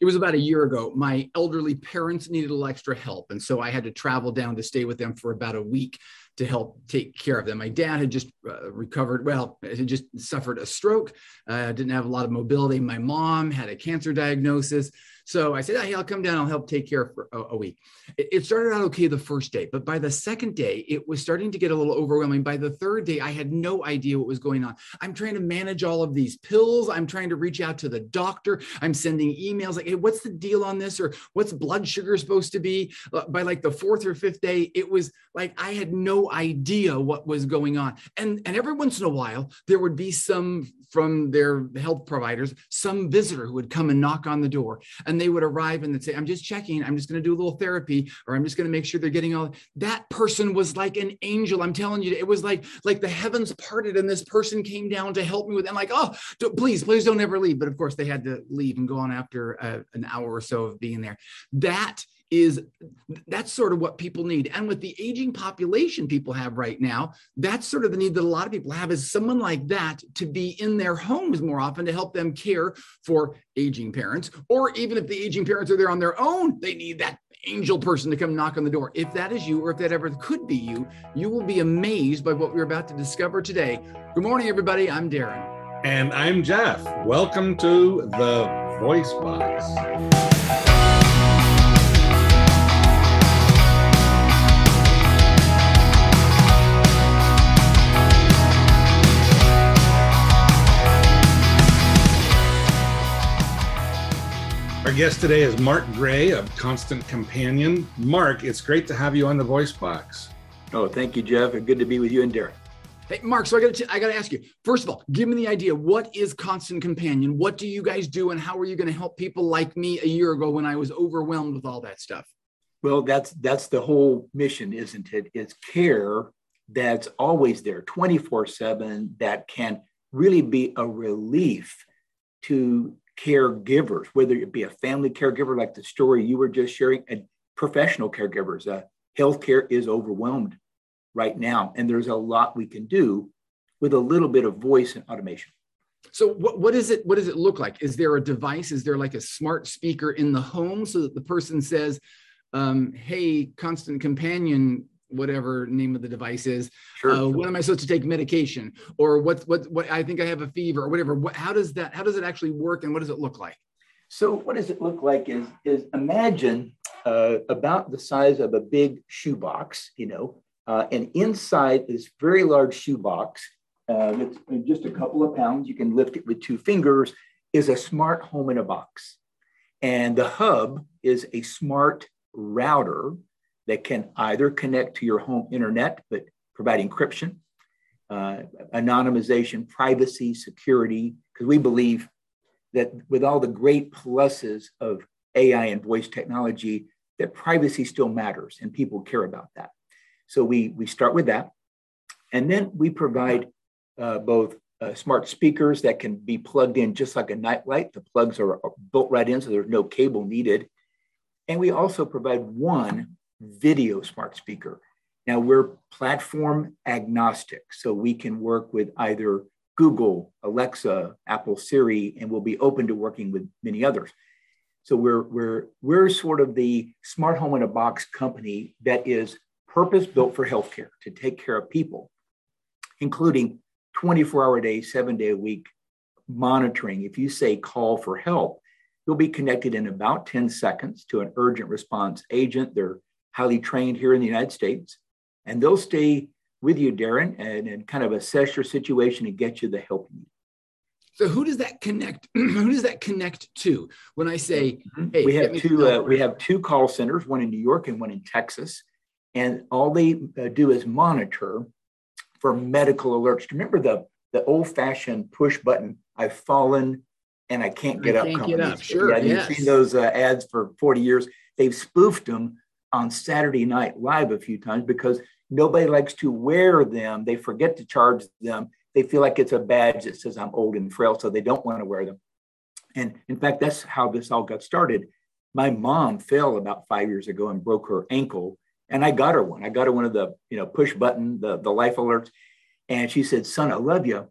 it was about a year ago. My elderly parents needed a little extra help. And so I had to travel down to stay with them for about a week to help take care of them. My dad had just uh, recovered, well, had just suffered a stroke, uh, didn't have a lot of mobility. My mom had a cancer diagnosis. So I said, hey, I'll come down, I'll help take care for a, a week. It, it, started out okay the first day, but by the second day, it was starting to get a little overwhelming. By the third day, I had no idea what was going on. I'm trying to manage all of these pills. I'm trying to reach out to the doctor. I'm sending emails like, hey, what's the deal on this? Or what's blood sugar supposed to be? Uh, by like the fourth or fifth day, it was like I had no idea what was going on. And, and every once in a while, there would be some from their health providers, some visitor who would come and knock on the door. And they would arrive and they'd say, I'm just checking, I'm just going to do a little therapy, or I'm just going to make sure they're getting all that person was like an angel. I'm telling you, it was like like the heavens parted and this person came down to help me with, and like, oh, please, please don't ever leave. But of course, they had to leave and go on after uh, an hour or so of being there. That is that's sort of what people need. And with the aging population people have right now that's sort of the need that a lot of people have is someone like that to be in their homes more often to help them care for aging parents. Or even if the aging parents are there on their own they need that angel person to come knock on the door. If that is you or if that ever could be you you will be amazed by what we're about to discover today. Good morning everybody. I'm darren. And i'm jeff. Welcome to the voice box Our guest today is Mark Gray of Constant Companion. Mark, it's great to have you on the Voice Box. Oh, thank you, Jeff. And good to be with you and Derek. Hey, Mark. So I got to I got to ask you. First of all, give me the idea. What is Constant Companion? What do you guys do, and how are you going to help people like me a year ago when I was overwhelmed with all that stuff? Well, that's that's the whole mission, isn't it? It's care that's always there, twenty four seven. That can really be a relief to caregivers, whether it be a family caregiver like the story you were just sharing, and professional caregivers. Uh, healthcare is overwhelmed right now, and there's a lot we can do with a little bit of voice and automation. So what, what is it? What does it look like? Is there a device? Is there like a smart speaker in the home so that the person says, um, "Hey, constant companion, whatever name of the device is. Sure. Uh, when am I supposed to take medication? Or what, what, what, I think I have a fever or whatever. What, how does that, how does it actually work and what does it look like? So what does it look like is, is imagine uh, about the size of a big shoebox, you know, uh, and inside this very large shoebox, uh, it's just a couple of pounds, you can lift it with two fingers, is a smart home in a box. And the hub is a smart router that can either connect to your home internet, but provide encryption, uh, anonymization, privacy, security, because we believe that with all the great pluses of AI and voice technology, that privacy still matters and people care about that. So we, we start with that. And then we provide uh, both uh, smart speakers that can be plugged in just like a nightlight. The plugs are built right in, so there's no cable needed. And we also provide one video smart speaker. Now we're platform agnostic, so we can work with either Google, Alexa, Apple Siri, and we'll be open to working with many others. So we're we're we're sort of the smart home in a box company that is purpose built for healthcare to take care of people, including 24 hour a day, seven day a week monitoring. If you say call for help, you'll be connected in about 10 seconds to an urgent response agent. They're highly trained here in the United States, and they'll stay with you, Darren, and, and kind of assess your situation and get you the help you need. So who does that connect? who does that connect to? When I say, mm-hmm. "Hey, we have two, uh, we have two call centers, one in New York and one in Texas, and all they uh, do is monitor for medical alerts. Remember the the old-fashioned push button? I've fallen and I can't get I up. Can't get up. Sure. Yeah, yes. you've seen those uh, ads for 40 years. They've spoofed them on Saturday Night Live a few times because nobody likes to wear them. They forget to charge them. They feel like it's a badge that says I'm old and frail, so they don't want to wear them. And in fact, that's how this all got started. My mom fell about five years ago and broke her ankle, and I got her one. I got her one of the you know push button, the the life alerts, and she said, "Son, I love you,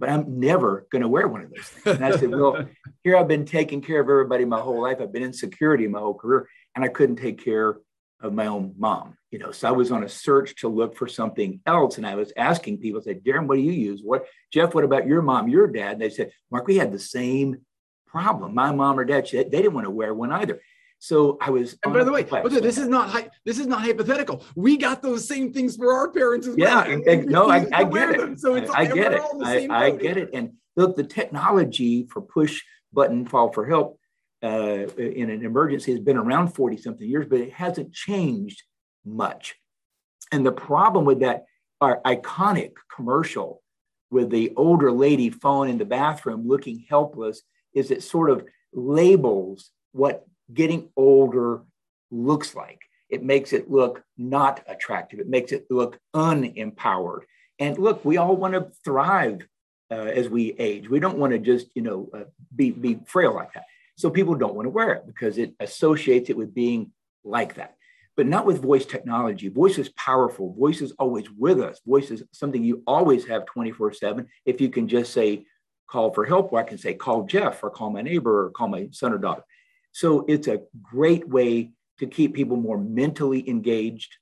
but I'm never going to wear one of those things. And I said, well, here I've been taking care of everybody my whole life. I've been in security my whole career, and I couldn't take care of my own mom. You know, so I was on a search to look for something else, and I was asking people, I said, Darren, what do you use? What, Jeff? What about your mom, your dad? And they said, Mark, we had the same problem. My mom or dad, they didn't want to wear one either. So I was. And by the way, this is not this is not hypothetical. We got those same things for our parents as yeah, well. Yeah, no, I, I get it. Them. So it's I, I get it. I, I, get it. And look, the technology for push button call for help uh, in an emergency has been around forty something years, but it hasn't changed much. And the problem with that, our iconic commercial with the older lady falling in the bathroom looking helpless, is it sort of labels what getting older looks like. It makes it look not attractive. It makes it look unempowered. And look, we all want to thrive uh, as we age. We don't want to just, you know, uh, be, be frail like that. So people don't want to wear it because it associates it with being like that. But not with voice technology. Voice is powerful. Voice is always with us. Voice is something you always have 24 7. If you can just say, call for help, or I can say, call Jeff, or call my neighbor, or call my son or daughter. So it's a great way to keep people more mentally engaged,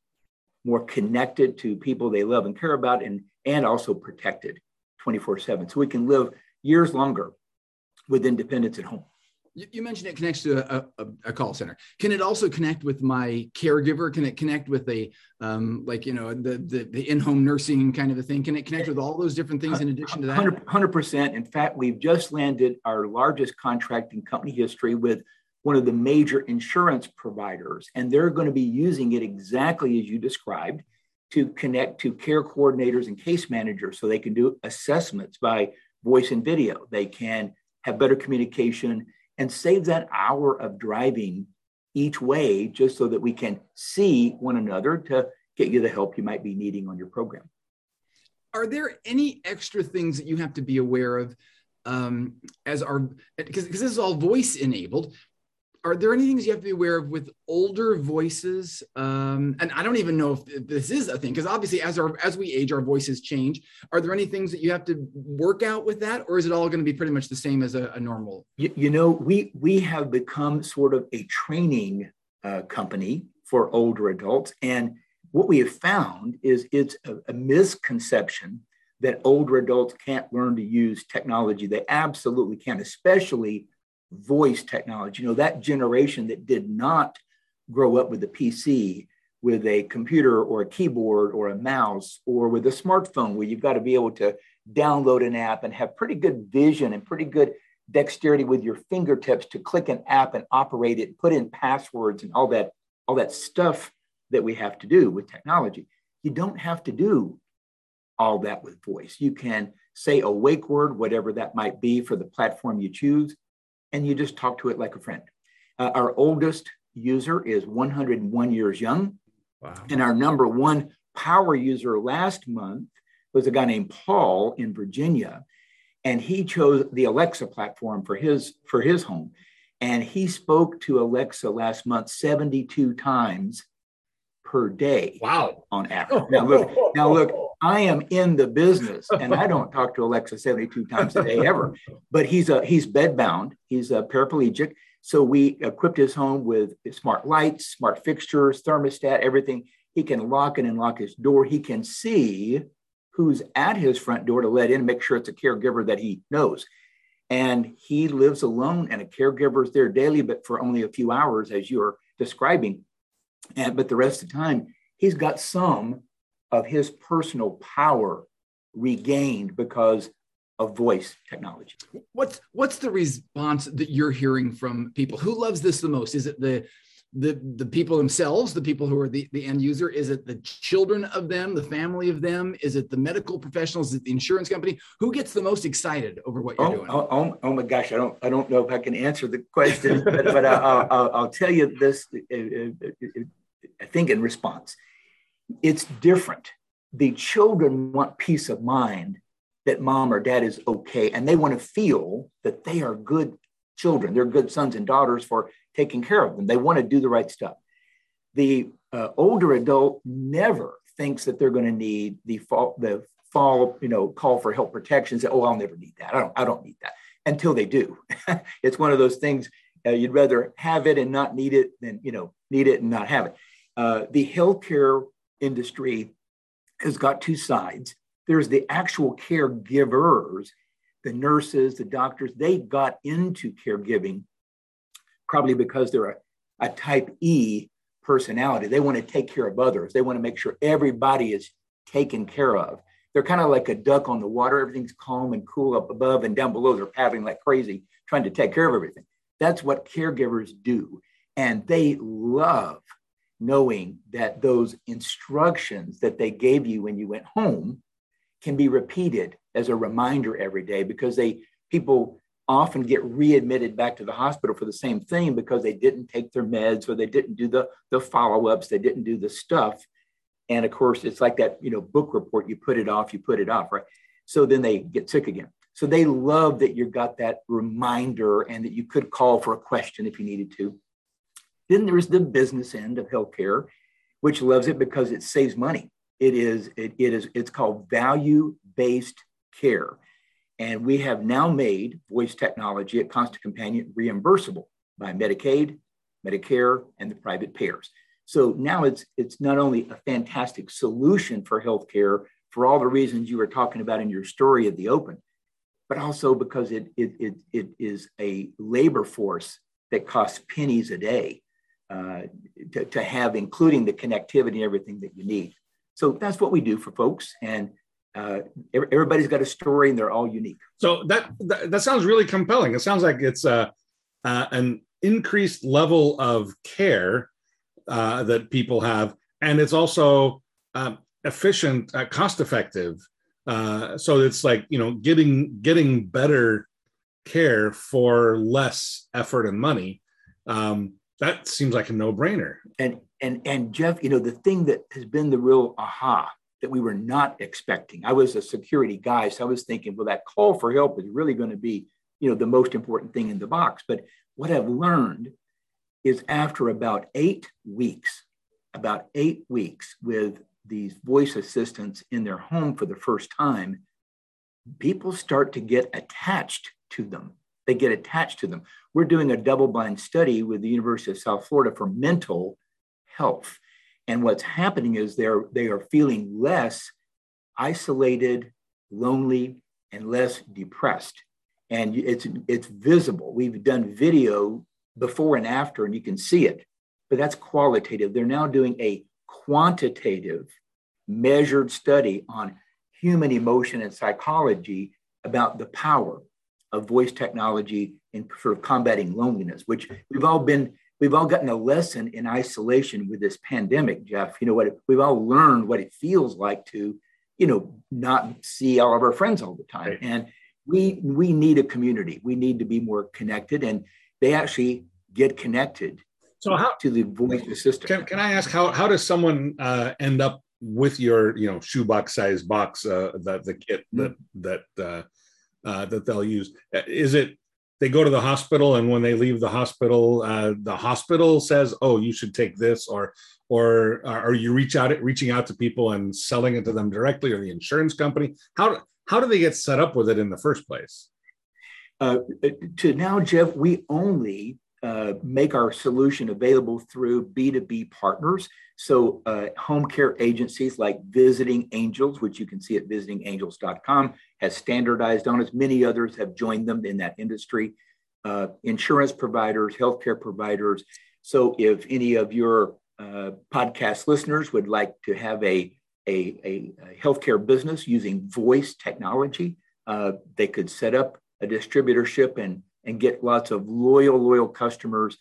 more connected to people they love and care about, and, and also protected 24 7. So we can live years longer with independence at home. You mentioned it connects to a, a, a, call center. Can it also connect with my caregiver? Can it connect with a um, like you know the, the, the in-home nursing kind of a thing? Can it connect with all those different things in addition to that? Hundred percent. In fact, we've just landed our largest contract in company history with one of the major insurance providers, and they're going to be using it exactly as you described to connect to care coordinators and case managers so they can do assessments by voice and video. They can have better communication and save that hour of driving each way just so that we can see one another to get you the help you might be needing on your program. Are there any extra things that you have to be aware of um, as our because this is all voice enabled are there any things you have to be aware of with older voices? Um, and i don't even know if this is a thing because obviously as our as we age our voices change. Are there any things that you have to work out with that or is it all going to be pretty much the same as a, a normal? You, you, know we we have become sort of a training uh, company for older adults. And what we have found is it's a, a misconception that older adults can't learn to use technology. They absolutely can especially voice technology. You know, that generation that did not grow up with a PC, with a computer or a keyboard or a mouse or with a smartphone where you've got to be able to download an app and have pretty good vision and pretty good dexterity with your fingertips to click an app and operate it, put in passwords and all that, all that stuff that we have to do with technology. You don't have to do all that with voice. You can say a wake word, whatever that might be for the platform you choose, and you just talk to it like a friend. Uh, our oldest user is 101 years young. Wow. And our number one power user last month was a guy named Paul in Virginia. And he chose the Alexa platform for his for his home. And he spoke to Alexa last month 72 times per day. Wow. On average. Now look, now look, I am in the business and I don't talk to Alexa 72 times a day ever. But he's a he's bedbound, he's a paraplegic. So we equipped his home with smart lights, smart fixtures, thermostat, everything. He can lock and unlock his door. He can see who's at his front door to let in, make sure it's a caregiver that he knows. And he lives alone, and a caregiver is there daily, but for only a few hours, as you're describing. And but the rest of the time, he's got some of his personal power regained because of voice technology. What's what's the response that you're hearing from people? Who loves this the most? Is it the the the people themselves, the people who are the, the end user? Is it the children of them, the family of them? Is it the medical professionals? Is it the insurance company? Who gets the most excited over what you're oh, doing? Oh, oh, oh, my gosh, I don't I don't know if I can answer the question, but, but I'll, I'll, I'll, tell you this. Uh, uh, uh, I think in response, it's different. The children want peace of mind that mom or dad is okay, and they want to feel that they are good children. They're good sons and daughters for taking care of them. They want to do the right stuff. The uh, older adult never thinks that they're going to need the, fall, the fall, you know, call for help protection, say, "Oh, I'll never need that. I don't, I don't need that." Until they do, it's one of those things. Uh, you'd rather have it and not need it than you know need it and not have it. Uh, the healthcare industry has got two sides. There's the actual caregivers, the nurses, the doctors. They got into caregiving probably because they're a, a type E personality. They want to take care of others. They want to make sure everybody is taken care of. They're kind of like a duck on the water. Everything's calm and cool up above, and down below, they're paddling like crazy, trying to take care of everything. That's what caregivers do. And they love knowing that those instructions that they gave you when you went home can be repeated as a reminder every day because they people often get readmitted back to the hospital for the same thing because they didn't take their meds or they didn't do the, the follow-ups they didn't do the stuff. And of course it's like that you know book report you put it off you put it off right? So then they get sick again. So they love that you got that reminder and that you could call for a question if you needed to then there's the business end of healthcare, which loves it because it saves money. It is, it, it is, it's called value-based care. And we have now made voice technology at Constant Companion reimbursable by Medicaid, Medicare, and the private payers. So now it's it's not only a fantastic solution for healthcare for all the reasons you were talking about in your story at the open, but also because it it it, it is a labor force that costs pennies a day uh, to, to have, including the connectivity and everything that you need. So that's what we do for folks. And uh, everybody's got a story and they're all unique. So that, that, that sounds really compelling. It sounds like it's uh, uh, an increased level of care uh, that people have, and it's also um, efficient, cost effective. So it's like you know getting getting better care for less effort and money. Um, that seems like a no-brainer. And and and Jeff, you know, the thing that has been the real aha that we were not expecting. I was a security guy, so I was thinking, well, that call for help is really going to be, you know, the most important thing in the box. But what I've learned is after about eight weeks, about eight weeks with these voice assistants in their home for the first time, people start to get attached to them they get attached to them. We're doing a double blind study with the University of South Florida for mental health. And what's happening is they're, they are feeling less isolated, lonely, and less depressed. And it's, it's visible. We've done video before and after, and you can see it, but that's qualitative. They're now doing a quantitative, measured study on human emotion and psychology about the power of voice technology in sort of combating loneliness, which we've all been, we've all gotten a lesson in isolation with this pandemic, Jeff. You know what, we've all learned what it feels like to, you know, not see all of our friends all the time. Right. And we we need a community. We need to be more connected. And they actually get connected so how, to the voice assistant. Can, can I ask how how does someone uh, end up with your you know shoebox size box uh, the the kit that mm-hmm. that uh, uh, that they'll use. Uh, is it they go to the hospital and when they leave the hospital, uh, the hospital says, "Oh, you should take this," or or are you reach out reaching out to people and selling it to them directly, or the insurance company? How how do they get set up with it in the first place? Uh, to now, Jeff, we only uh, make our solution available through B2B partners. So, uh, home care agencies like Visiting Angels, which you can see at visitingangels.com, has standardized on us. Many others have joined them in that industry. Uh, insurance providers, healthcare providers. So, if any of your uh, podcast listeners would like to have a, a, a, healthcare business using voice technology, uh, they could set up a distributorship and and get lots of loyal, loyal customers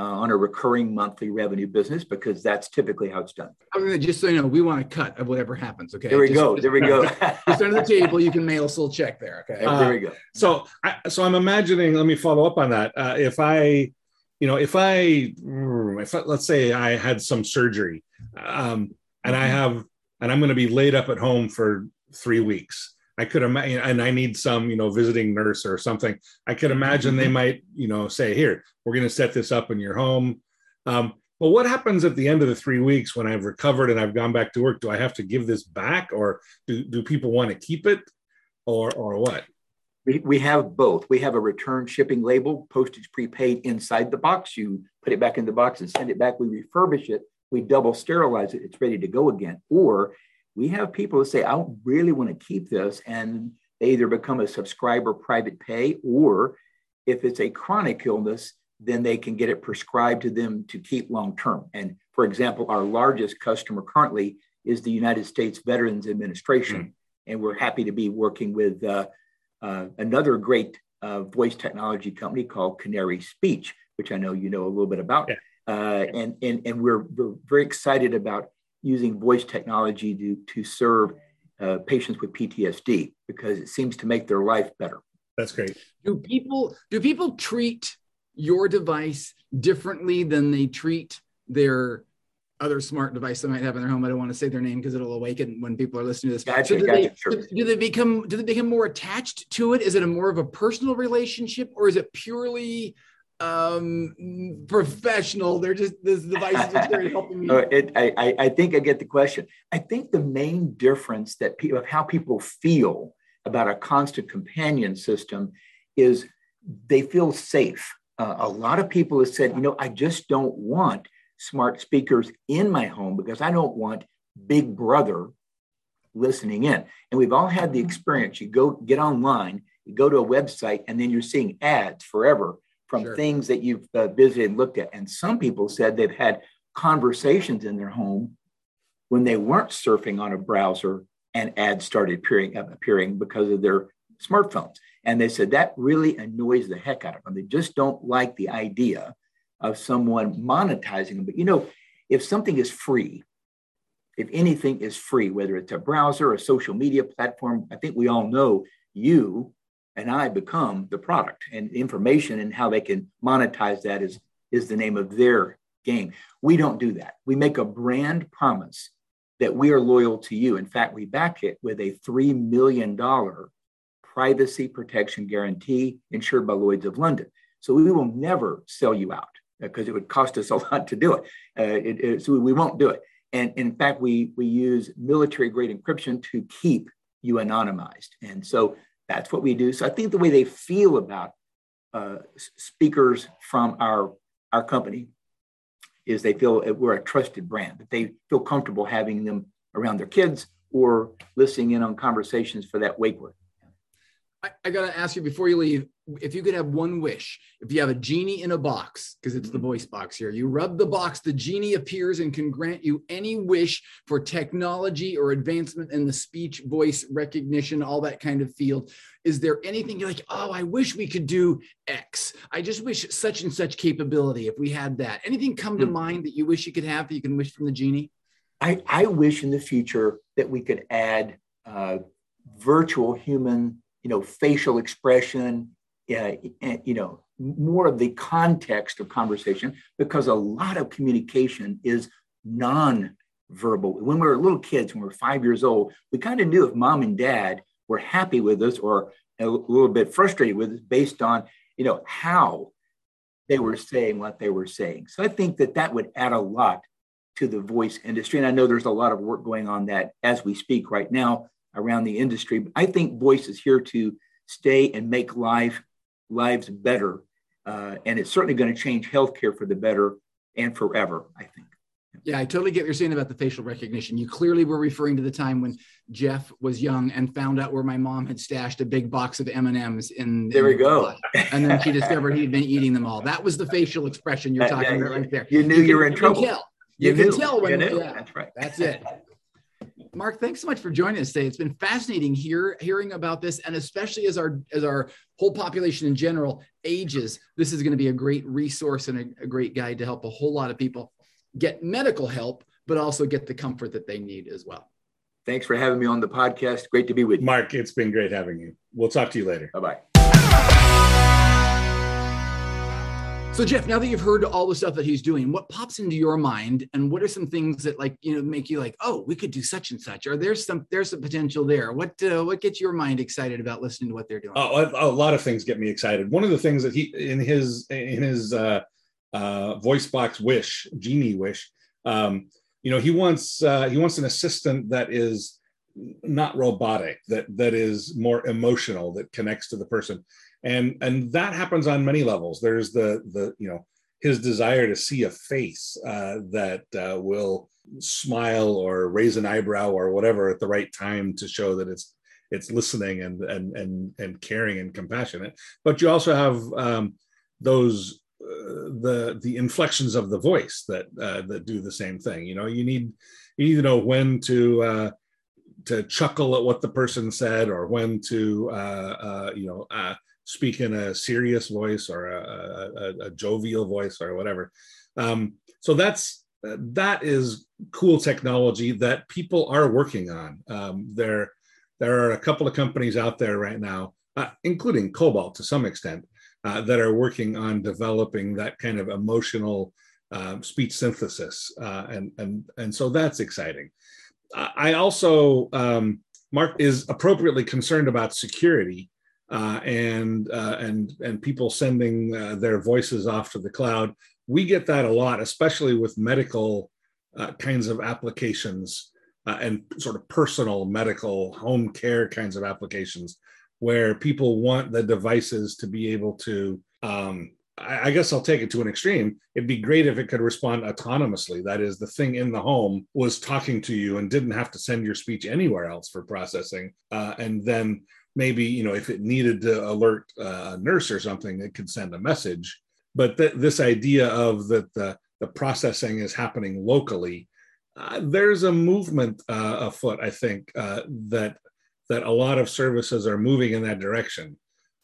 uh, on a recurring monthly revenue business because that's typically how it's done. Just so you know, we want a cut of whatever happens. Okay. There we just, go. Just, there we go. just under the table, you can mail us a little check there. Okay. Uh, there we go. So, I, so I'm imagining. Let me follow up on that. Uh, if I, you know, if I, if I, let's say I had some surgery, um, and I mm-hmm. have, and I'm going to be laid up at home for three weeks. I could imagine, and I need some, you know, visiting nurse or something. I could imagine they mm-hmm. might, you know, say, "Here, we're going to set this up in your home." Um, well, what happens at the end of the three weeks when I've recovered and I've gone back to work? Do I have to give this back, or do, do people want to keep it, or or what? We, we have both. We have a return shipping label, postage prepaid inside the box. You put it back in the box and send it back. We refurbish it. We double sterilize it. It's ready to go again. Or we have people that say, I really want to keep this. And they either become a subscriber private pay, or if it's a chronic illness, then they can get it prescribed to them to keep long term. And for example, our largest customer currently is the United States Veterans Administration. Mm. And we're happy to be working with uh, uh, another great uh, voice technology company called Canary Speech, which I know you know a little bit about. Yeah. Uh, and, and, and we're, we're very excited about using voice technology to, to serve uh, patients with PTSD because it seems to make their life better. That's great. Do people do people treat your device differently than they treat their other smart device they might have in their home. I don't want to say their name because it'll awaken when people are listening to this. Gotcha, so do, gotcha, they, sure. do they become do they become more attached to it? Is it a more of a personal relationship or is it purely um professional? They're just this device is just helping me. Oh, it, I, I think I get the question. I think the main difference that people of how people feel about a constant companion system is they feel safe uh, a lot of people have said, you know, I just don't want smart speakers in my home because I don't want Big Brother listening in. And we've all had the experience. You go get online, you go to a website, and then you're seeing ads forever from sure. things that you've uh, visited and looked at. And some people said they've had conversations in their home when they weren't surfing on a browser and ads started appearing, appearing because of their smartphones. And they said that really annoys the heck out of them. They just don't like the idea of someone monetizing them. But you know, if something is free, if anything is free, whether it's a browser, a social media platform, I think we all know you and I become the product and information and how they can monetize that is, is the name of their game. We don't do that. We make a brand promise that we are loyal to you. In fact, we back it with a $3 million privacy protection guarantee insured by Lloyd's of London. So we will never sell you out because uh, it would cost us a lot to do it. Uh, it, it. So we won't do it. And in fact, we, we use military grade encryption to keep you anonymized. And so that's what we do. So I think the way they feel about uh, speakers from our, our company is they feel we're a trusted brand, that they feel comfortable having them around their kids or listening in on conversations for that wake word. I, I got to ask you before you leave if you could have one wish, if you have a genie in a box, because it's the mm-hmm. voice box here, you rub the box, the genie appears and can grant you any wish for technology or advancement in the speech, voice recognition, all that kind of field. Is there anything you're like, oh, I wish we could do X? I just wish such and such capability if we had that. Anything come to mm-hmm. mind that you wish you could have that you can wish from the genie? I, I wish in the future that we could add uh, virtual human you know, facial expression, uh, you know, more of the context of conversation, because a lot of communication is non-verbal. When we were little kids, when we were five years old, we kind of knew if mom and dad were happy with us or a little bit frustrated with us based on, you know, how they were saying what they were saying. So I think that that would add a lot to the voice industry. And I know there's a lot of work going on that as we speak right now around the industry. But I think voice is here to stay and make life lives better. Uh, and it's certainly going to change healthcare for the better and forever, I think. Yeah, I totally get what you're saying about the facial recognition. You clearly were referring to the time when Jeff was young and found out where my mom had stashed a big box of M and M's in. There we go. and then she discovered he'd been eating them all. That was the facial expression you're talking about right there. You knew you, you were in trouble. You can tell. You, you can tell when. You yeah, that's right. That's it. Mark, thanks so much for joining us today. It's been fascinating here hearing about this, and especially as our as our whole population in general ages, this is going to be a great resource and a, a great guide to help a whole lot of people get medical help, but also get the comfort that they need as well. Thanks for having me on the podcast. Great to be with you. Mark, it's been great having you. We'll talk to you later. Bye bye. So Jeff, now that you've heard all the stuff that he's doing, what pops into your mind, and what are some things that like you know make you like, oh, we could do such and such, or there's some there's some potential there. What uh, what gets your mind excited about listening to what they're doing? Oh, a, lot of things get me excited. One of the things that he in his in his uh, uh, VoiceBox Wish, Genie Wish. Um, you know, he wants uh, he wants an assistant that is not robotic, that that is more emotional, that connects to the person, and and that happens on many levels. There's the the you know his desire to see a face uh, that uh, will smile or raise an eyebrow or whatever at the right time to show that it's it's listening and and and and caring and compassionate. But you also have um, those uh, the the inflections of the voice that uh, that do the same thing. You know, you need you need to know when to uh, to chuckle at what the person said or when to uh, uh, you know uh, speak in a serious voice or a, a, a jovial voice or whatever. Um, so that's that is cool technology that people are working on. Um, there there are a couple of companies out there right now, including Cobalt to some extent, uh, that are working on developing that kind of emotional uh, speech synthesis, uh, and and and so that's exciting. I also um, Mark is appropriately concerned about security uh, and uh, and and people sending uh, their voices off to the cloud. We get that a lot, especially with medical kinds of applications and sort of personal medical home care kinds of applications where people want the devices to be able to um, I guess I'll take it to an extreme. It'd be great if it could respond autonomously. That is, the thing in the home was talking to you and didn't have to send your speech anywhere else for processing. Uh, and then maybe, you know, if it needed to alert uh, a nurse or something, it could send a message. But th- this idea of that the, the processing is happening locally, uh, there's a movement uh, afoot, I think, uh, that that a lot of services are moving in that direction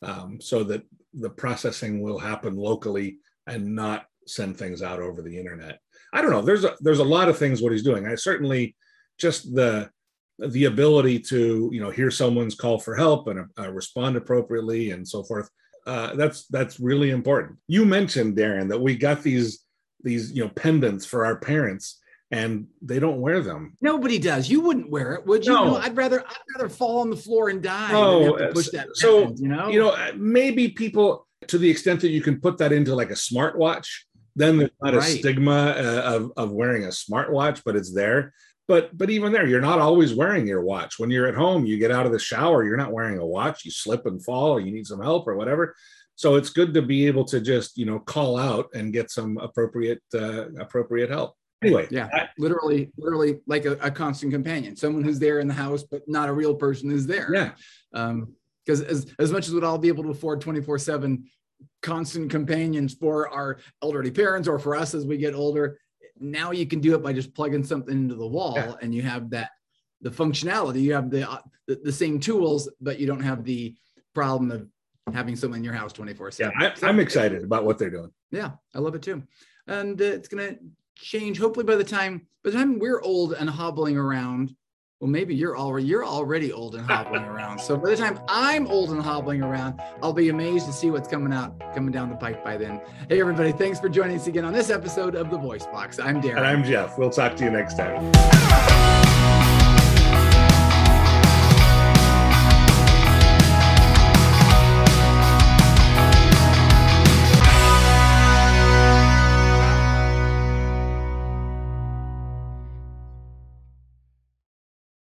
um, so that the processing will happen locally and not send things out over the internet. I don't know. There's a, there's a lot of things what he's doing. I certainly just the the ability to you know hear someone's call for help and uh, respond appropriately and so forth. Uh, that's that's really important. You mentioned Darren that we got these these you know pendants for our parents and they don't wear them. Nobody does. You wouldn't wear it, would you? No. no I'd rather I'd rather fall on the floor and die oh, than push that. So you know, you know, maybe people to the extent that you can put that into like a smartwatch, then there's not right. a stigma uh, of of wearing a smartwatch, but it's there. But but even there, you're not always wearing your watch. When you're at home, you get out of the shower, you're not wearing a watch. You slip and fall, you need some help or whatever. So it's good to be able to just you know call out and get some appropriate uh, appropriate help anyway yeah I, literally literally like a, a, constant companion. Someone who's there in the house but not a real person is there. Yeah. Um because as, as much as we'd all be able to afford 24 7 constant companions for our elderly parents or for us as we get older now you can do it by just plugging something into the wall yeah. and you have that the functionality. You have the, uh, the, the same tools but you don't have the problem of having someone in your house 24 7 yeah I, am excited about what they're doing. Yeah i love it too. And uh, it's gonna change. Hopefully, by the time by the time we're old and hobbling around, well, maybe you're already you're already old and hobbling around. So by the time I'm old and hobbling around, I'll be amazed to see what's coming out coming down the pike by then. Hey, everybody! Thanks for joining us again on this episode of the Voice Box. I'm Darren, and I'm Jeff. We'll talk to you next time.